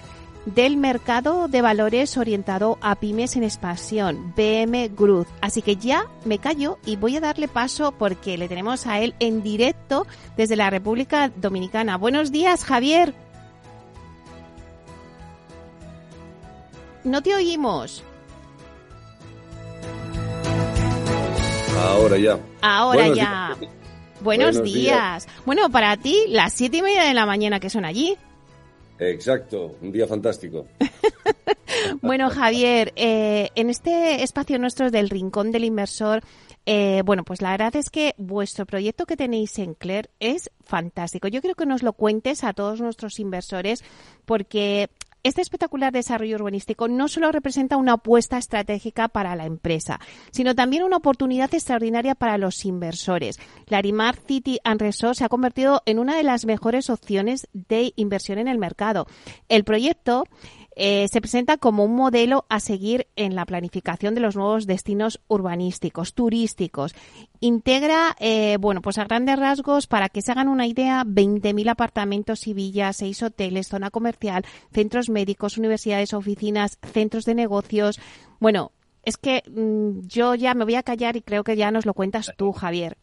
del mercado de valores orientado a pymes en expansión, BM Growth. Así que ya me callo y voy a darle paso porque le tenemos a él en directo desde la República Dominicana. Buenos días, Javier. No te oímos. Ahora ya. Ahora ya. Buenos, días. Bueno, para ti, las siete y media de la mañana que son allí. Exacto, un día fantástico. bueno, Javier, eh, en este espacio nuestro del Rincón del Inversor, eh, bueno, pues la verdad es que vuestro proyecto que tenéis en Claire es fantástico. Yo creo que nos lo cuentes a todos nuestros inversores porque este espectacular desarrollo urbanístico no solo representa una apuesta estratégica para la empresa, sino también una oportunidad extraordinaria para los inversores. Larimar City and Resort se ha convertido en una de las mejores opciones de inversión en el mercado. El proyecto eh, se presenta como un modelo a seguir en la planificación de los nuevos destinos urbanísticos, turísticos. Integra, eh, bueno, pues a grandes rasgos, para que se hagan una idea, 20.000 apartamentos y villas, seis hoteles, zona comercial, centros médicos, universidades, oficinas, centros de negocios. Bueno, es que mm, yo ya me voy a callar y creo que ya nos lo cuentas tú, Javier.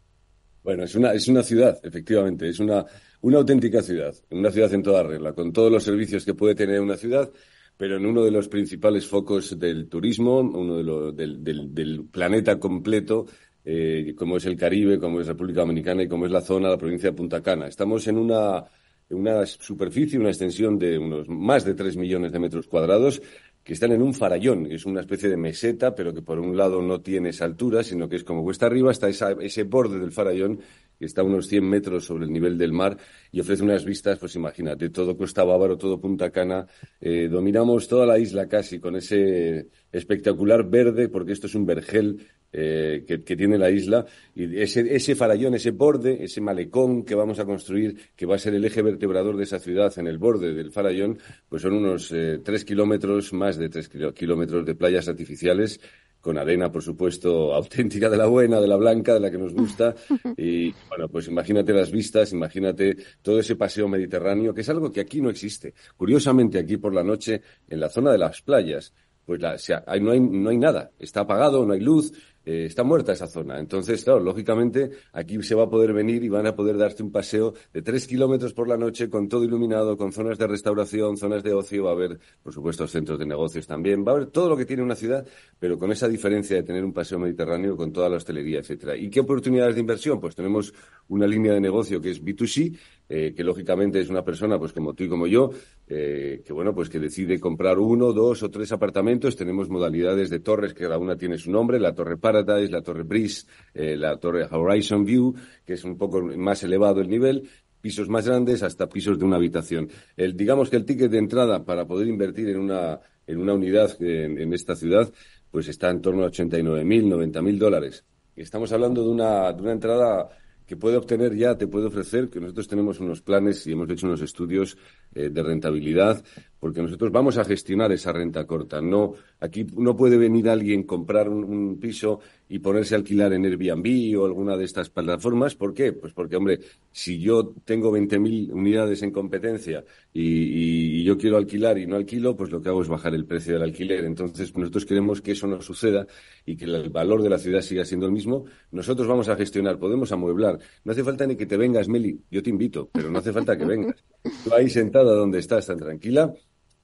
Bueno, es una, es una ciudad, efectivamente, es una, una auténtica ciudad, una ciudad en toda regla, con todos los servicios que puede tener una ciudad pero en uno de los principales focos del turismo, uno de los del, del, planeta completo, eh, como es el Caribe, como es República Dominicana y como es la zona, la provincia de Punta Cana. Estamos en una, una superficie, una extensión de unos más de tres millones de metros cuadrados que están en un farallón, que es una especie de meseta, pero que por un lado no tiene esa altura, sino que es como cuesta arriba, está ese borde del farallón, que está a unos 100 metros sobre el nivel del mar, y ofrece unas vistas, pues imagínate, todo Costa Bávaro, todo Punta Cana, eh, dominamos toda la isla casi con ese espectacular verde, porque esto es un vergel eh, que, tiene la isla. Y ese, ese farallón, ese borde, ese malecón que vamos a construir, que va a ser el eje vertebrador de esa ciudad en el borde del farallón, pues son unos eh, tres kilómetros, más de tres kilómetros de playas artificiales con arena, por supuesto, auténtica de la buena, de la blanca, de la que nos gusta. Y bueno, pues imagínate las vistas, imagínate todo ese paseo mediterráneo, que es algo que aquí no existe. Curiosamente, aquí por la noche, en la zona de las playas, pues la, no, hay, no hay nada, está apagado, no hay luz, eh, está muerta esa zona. Entonces, claro, lógicamente aquí se va a poder venir y van a poder darte un paseo de tres kilómetros por la noche con todo iluminado, con zonas de restauración, zonas de ocio, va a haber, por supuesto, centros de negocios también, va a haber todo lo que tiene una ciudad, pero con esa diferencia de tener un paseo mediterráneo con toda la hostelería, etcétera. ¿Y qué oportunidades de inversión? Pues tenemos una línea de negocio que es B2C, eh, que lógicamente es una persona pues como tú y como yo, eh, que bueno, pues que decide comprar uno, dos o tres apartamentos. Tenemos modalidades de torres que cada una tiene su nombre, la Torre Paradise, la Torre Breeze, eh, la Torre Horizon View, que es un poco más elevado el nivel, pisos más grandes hasta pisos de una habitación. El, digamos que el ticket de entrada para poder invertir en una, en una unidad en, esta ciudad, pues está en torno a 89.000, 90.000 dólares. Estamos hablando de una, de una entrada que puede obtener ya, te puede ofrecer, que nosotros tenemos unos planes y hemos hecho unos estudios eh, de rentabilidad, porque nosotros vamos a gestionar esa renta corta. No, aquí no puede venir alguien comprar un, piso y ponerse a alquilar en Airbnb o alguna de estas plataformas. ¿Por qué? Pues porque, hombre, si yo tengo 20.000 unidades en competencia y, y, yo quiero alquilar y no alquilo, pues lo que hago es bajar el precio del alquiler. Entonces, nosotros queremos que eso no suceda y que el valor de la ciudad siga siendo el mismo. Nosotros vamos a gestionar, podemos amueblar. No hace falta ni que te vengas, Meli. Yo te invito, pero no hace falta que vengas. Tú ahí sentada donde estás, tan tranquila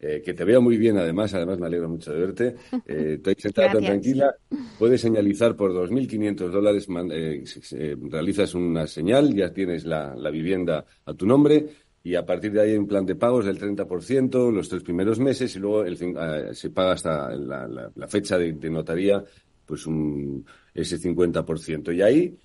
eh, que te vea muy bien, además, además me alegro mucho de verte. Eh, estoy sentada tan tranquila. Puedes señalizar por 2.500 dólares, eh, realizas una señal, ya tienes la, la, vivienda a tu nombre y a partir de ahí hay un plan de pagos del 30% los tres primeros meses y luego el, se paga hasta la, la, la fecha de, de, notaría pues un, ese 50%. Y ahí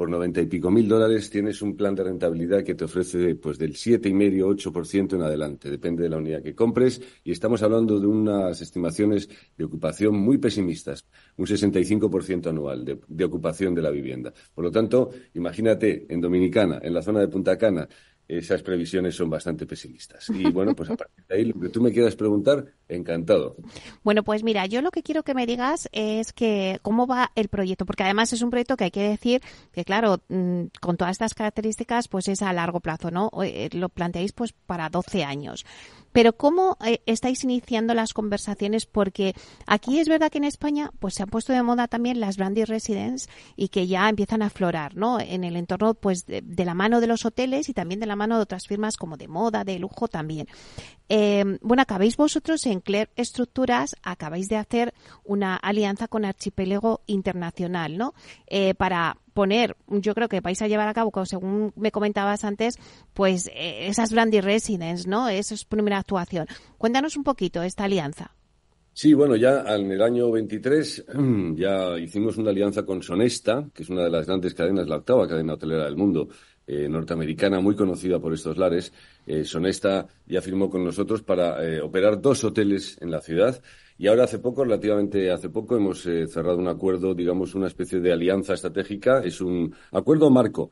por noventa y pico mil dólares tienes un plan de rentabilidad que te ofrece pues del siete y medio, ocho por ciento en adelante, depende de la unidad que compres, y estamos hablando de unas estimaciones de ocupación muy pesimistas, un 65% anual de, de ocupación de la vivienda. Por lo tanto, imagínate en Dominicana, en la zona de Punta Cana, esas previsiones son bastante pesimistas. Y bueno, pues a partir de ahí, lo que tú me quieras preguntar, encantado. Bueno, pues mira, yo lo que quiero que me digas es que cómo va el proyecto, porque además es un proyecto que hay que decir que, claro, mm, con todas estas características, pues es a largo plazo, ¿no? Eh, lo planteáis pues para 12 años. Pero ¿cómo eh, estáis iniciando las conversaciones? Porque aquí es verdad que en España pues se han puesto de moda también las branded residence y que ya empiezan a aflorar, ¿no? En el entorno pues de, la mano de los hoteles y también de la mano de otras firmas como de moda, de lujo también. Eh, bueno, acabáis vosotros en Clear Estructuras, acabáis de hacer una alianza con Archipiélago Internacional, ¿no? Eh, para poner, yo creo que vais a llevar a cabo, según me comentabas antes, pues eh, esas brandy residence, ¿no? Esa es primera actuación. Cuéntanos un poquito esta alianza. Sí, bueno, ya en el año 23 ya hicimos una alianza con Sonesta, que es una de las grandes cadenas, la octava cadena hotelera del mundo, eh, norteamericana, muy conocida por estos lares. Eh, Sonesta ya firmó con nosotros para eh, operar dos hoteles en la ciudad. Y ahora hace poco, relativamente hace poco, hemos cerrado un acuerdo, digamos, una especie de alianza estratégica. Es un acuerdo marco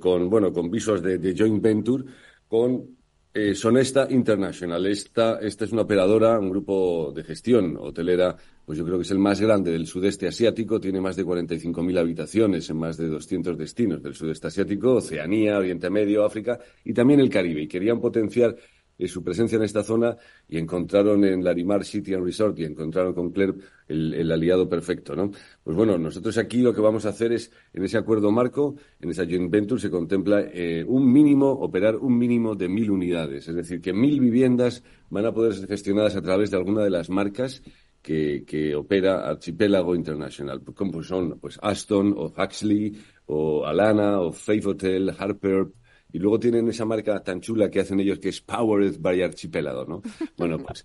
con, bueno, con visos de joint venture con eh, Sonesta International. Esta, esta es una operadora, un grupo de gestión hotelera, pues yo creo que es el más grande del sudeste asiático. Tiene más de 45.000 habitaciones en más de 200 destinos del sudeste asiático, Oceanía, Oriente Medio, África y también el Caribe. Y querían potenciar su presencia en esta zona y encontraron en Larimar City and Resort y encontraron con Claire el, aliado perfecto, ¿no? Pues bueno, nosotros aquí lo que vamos a hacer es, en ese acuerdo marco, en esa joint venture, se contempla eh, un mínimo, operar un mínimo de mil unidades. Es decir, que mil viviendas van a poder ser gestionadas a través de alguna de las marcas que, que, opera Archipélago Internacional, como son pues Aston o Huxley o Alana o Faith Hotel, Harper, y luego tienen esa marca tan chula que hacen ellos que es Powered by Archipelago, ¿no? Bueno, pues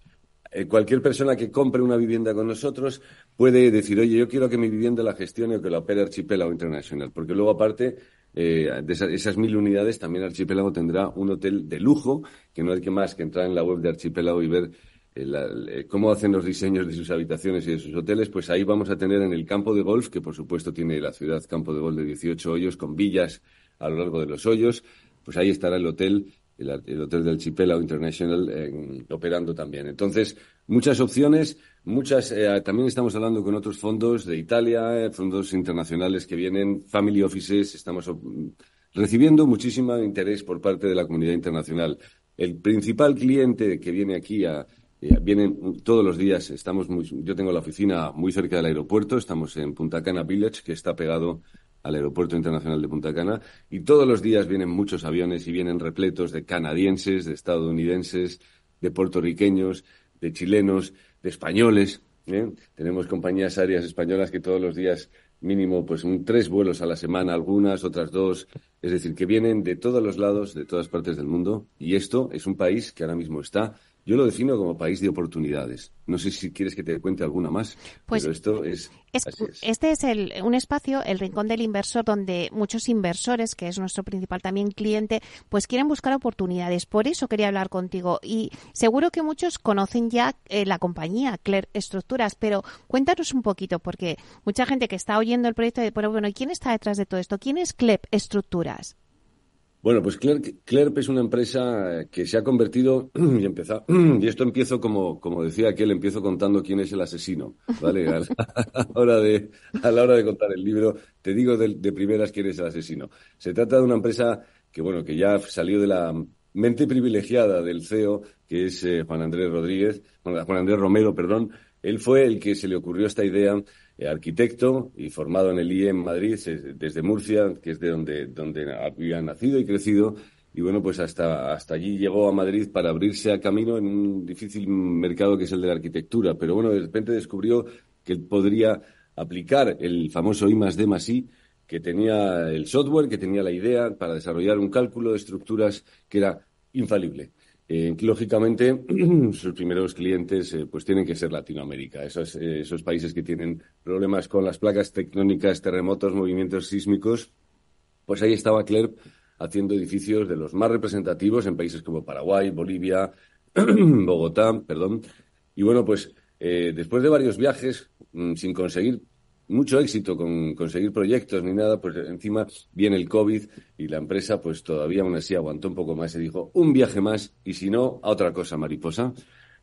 eh, cualquier persona que compre una vivienda con nosotros puede decir, oye, yo quiero que mi vivienda la gestione o que la opere Archipelago Internacional, porque luego aparte eh, de esas, mil unidades también Archipelago tendrá un hotel de lujo, que no hay que más que entrar en la web de Archipelago y ver eh, cómo hacen los diseños de sus habitaciones y de sus hoteles, pues ahí vamos a tener en el campo de golf, que por supuesto tiene la ciudad campo de golf de 18 hoyos con villas a lo largo de los hoyos, pues ahí estará el hotel, el, hotel del Archipelago International operando también. Entonces, muchas opciones, muchas, eh, también estamos hablando con otros fondos de Italia, eh, fondos internacionales que vienen, family offices, estamos recibiendo muchísimo interés por parte de la comunidad internacional. El principal cliente que viene aquí eh, vienen todos los días, estamos yo tengo la oficina muy cerca del aeropuerto, estamos en Punta Cana Village, que está pegado al Aeropuerto Internacional de Punta Cana y todos los días vienen muchos aviones y vienen repletos de canadienses, de estadounidenses, de puertorriqueños, de chilenos, de españoles. ¿eh? Tenemos compañías aéreas españolas que todos los días mínimo pues un, tres vuelos a la semana, algunas, otras dos. Es decir, que vienen de todos los lados, de todas partes del mundo. Y esto es un país que ahora mismo está yo lo defino como país de oportunidades. No sé si quieres que te cuente alguna más, pues pero esto es, Este es el, un espacio, el rincón del inversor, donde muchos inversores, que es nuestro principal también cliente, pues quieren buscar oportunidades. Por eso quería hablar contigo. Y seguro que muchos conocen ya eh, la compañía, Cler Estructuras, pero cuéntanos un poquito, porque mucha gente que está oyendo el proyecto, de, bueno, ¿y quién está detrás de todo esto? ¿Quién es CLEP Estructuras? Bueno, pues Clerp, es una empresa que se ha convertido y empezó, y esto empiezo como, como decía aquel, empiezo contando quién es el asesino, ¿vale? A la hora de, a la hora de contar el libro, te digo de, primeras quién es el asesino. Se trata de una empresa que, bueno, que ya salió de la mente privilegiada del CEO, que es eh, Juan Andrés Rodríguez, Juan Andrés Romero, perdón. Él fue el que se le ocurrió esta idea eh, arquitecto y formado en el IE en Madrid, desde Murcia, que es de donde, donde había nacido y crecido. Y bueno, pues hasta, hasta allí llegó a Madrid para abrirse a camino en un difícil mercado que es el de la arquitectura. Pero bueno, de repente descubrió que podría aplicar el famoso I más D que tenía el software, que tenía la idea para desarrollar un cálculo de estructuras que era infalible. Eh, lógicamente, sus primeros clientes eh, pues tienen que ser Latinoamérica, esos, eh, esos países que tienen problemas con las placas tectónicas, terremotos, movimientos sísmicos. Pues ahí estaba Clerp haciendo edificios de los más representativos en países como Paraguay, Bolivia, Bogotá, perdón. Y bueno, pues después de varios viajes, mm, sin conseguir mucho éxito con conseguir proyectos ni nada, pues encima viene el COVID y la empresa pues todavía aún así aguantó un poco más y dijo un viaje más y si no, a otra cosa mariposa.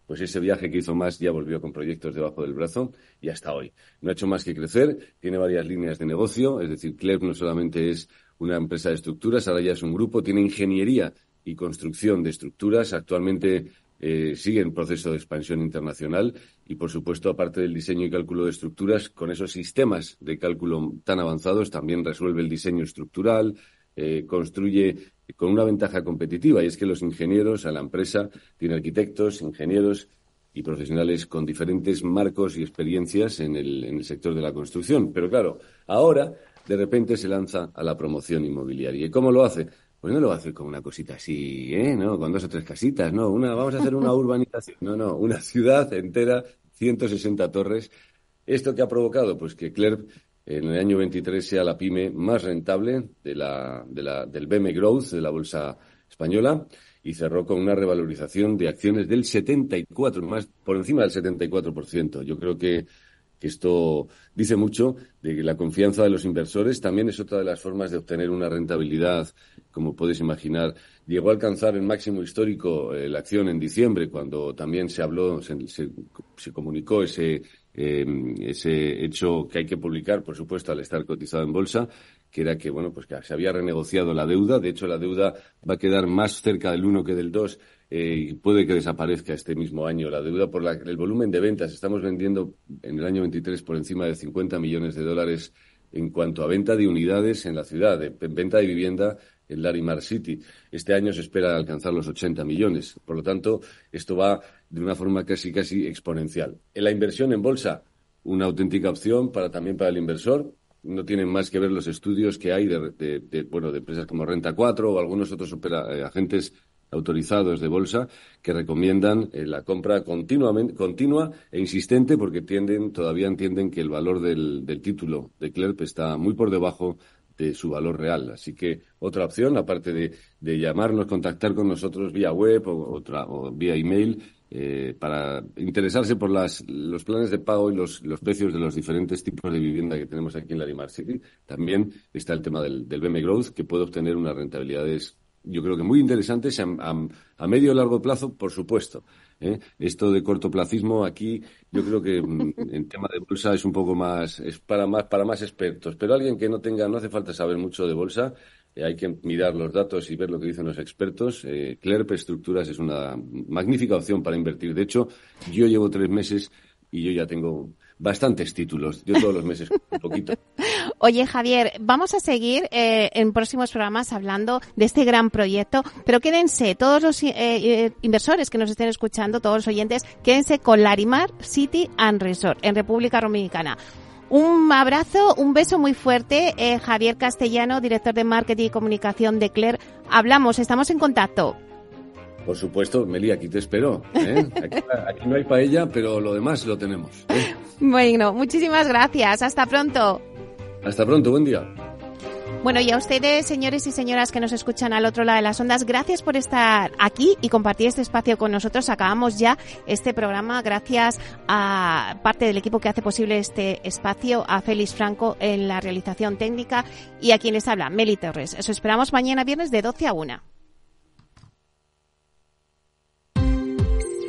Pues ese viaje que hizo más ya volvió con proyectos debajo del brazo y hasta hoy. No ha hecho más que crecer, tiene varias líneas de negocio, es decir, Clerp no solamente es una empresa de estructuras, ahora ya es un grupo, tiene ingeniería y construcción de estructuras. Actualmente eh, sigue en proceso de expansión internacional y, por supuesto, aparte del diseño y cálculo de estructuras, con esos sistemas de cálculo tan avanzados, también resuelve el diseño estructural, eh, construye con una ventaja competitiva y es que los ingenieros a la empresa tiene arquitectos, ingenieros y profesionales con diferentes marcos y experiencias en el, en el sector de la construcción. Pero claro, ahora de repente se lanza a la promoción inmobiliaria. ¿Y cómo lo hace? Pues no lo hace con una cosita así, ¿eh? ¿No? Con dos o tres casitas, no. Una, vamos a hacer una urbanización. No, no, una ciudad entera, 160 torres. ¿Esto qué ha provocado? Pues que Clerp en el año 23 sea la pyme más rentable de la, de la, del BM Growth, de la bolsa española, y cerró con una revalorización de acciones del 74, más por encima del 74%. Yo creo que, que esto dice mucho de que la confianza de los inversores también es otra de las formas de obtener una rentabilidad, como puedes imaginar. Llegó a alcanzar el máximo histórico eh, la acción en diciembre, cuando también se habló, se, comunicó ese, eh, ese hecho que hay que publicar, por supuesto, al estar cotizado en bolsa, que era que, bueno, pues que se había renegociado la deuda. De hecho, la deuda va a quedar más cerca del 1 que del 2 eh, puede que desaparezca este mismo año. La deuda por la, el volumen de ventas. Estamos vendiendo en el año 23 por encima de 50 millones de dólares en cuanto a venta de unidades en la ciudad, de, venta de vivienda en Larimar City. Este año se espera alcanzar los 80 millones. Por lo tanto, esto va de una forma casi casi exponencial. En la inversión en bolsa, una auténtica opción para también para el inversor no tienen más que ver los estudios que hay de, bueno, de empresas como Renta 4 o algunos otros eh, agentes autorizados de bolsa que recomiendan eh, la compra continuamente, continua e insistente porque tienden, todavía entienden que el valor del, título de CLERP está muy por debajo de su valor real. Así que otra opción, aparte de, llamarnos, contactar con nosotros vía web o vía email, eh, para interesarse por las, los planes de pago y los, los, precios de los diferentes tipos de vivienda que tenemos aquí en la Limar City. También está el tema del, del BM Growth, que puede obtener unas rentabilidades, yo creo que muy interesantes a, a, medio y largo plazo, por supuesto. ¿eh? Esto de cortoplacismo aquí, yo creo que mm, en tema de bolsa es un poco más, es para más, para más expertos. Pero alguien que no tenga, no hace falta saber mucho de bolsa, eh, hay que mirar los datos y ver lo que dicen los expertos. Eh, Clerp Estructuras es una magnífica opción para invertir. De hecho, yo llevo tres meses y yo ya tengo bastantes títulos. Yo todos los meses un poquito. Oye, Javier, vamos a seguir eh, en próximos programas hablando de este gran proyecto, pero quédense, todos los inversores que nos estén escuchando, todos los oyentes, quédense con Larimar City and Resort en República Dominicana. Un abrazo, un beso muy fuerte. Eh, Javier Castellano, director de Marketing y Comunicación de Cler. Hablamos, estamos en contacto. Por supuesto, Meli, aquí te espero. ¿eh? Aquí, no hay paella, pero lo demás lo tenemos. ¿eh? Bueno, muchísimas gracias. Hasta pronto. Hasta pronto, buen día. Bueno, y a ustedes, señores y señoras que nos escuchan al otro lado de las ondas, gracias por estar aquí y compartir este espacio con nosotros. Acabamos ya este programa gracias a parte del equipo que hace posible este espacio, a Félix Franco en la realización técnica y a quienes habla, Meli Torres. Eso esperamos mañana viernes de 12 a 1.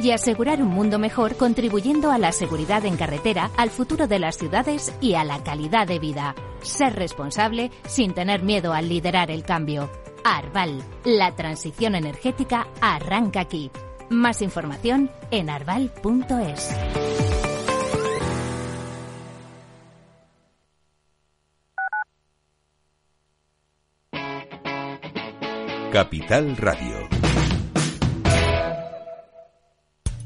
y asegurar un mundo mejor contribuyendo a la seguridad en carretera, al futuro de las ciudades y a la calidad de vida. Ser responsable sin tener miedo al liderar el cambio. Arval, la transición energética arranca aquí. Más información en arval.es. Capital Radio.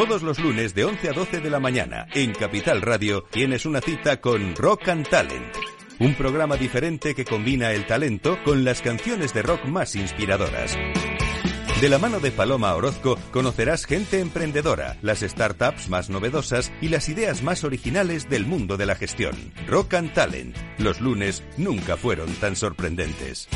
Todos los lunes de 11 a 12 de la mañana en Capital Radio tienes una cita con Rock and Talent. Un programa diferente que combina el talento con las canciones de rock más inspiradoras. De la mano de Paloma Orozco conocerás gente emprendedora, las startups más novedosas y las ideas más originales del mundo de la gestión. Rock and Talent. Los lunes nunca fueron tan sorprendentes.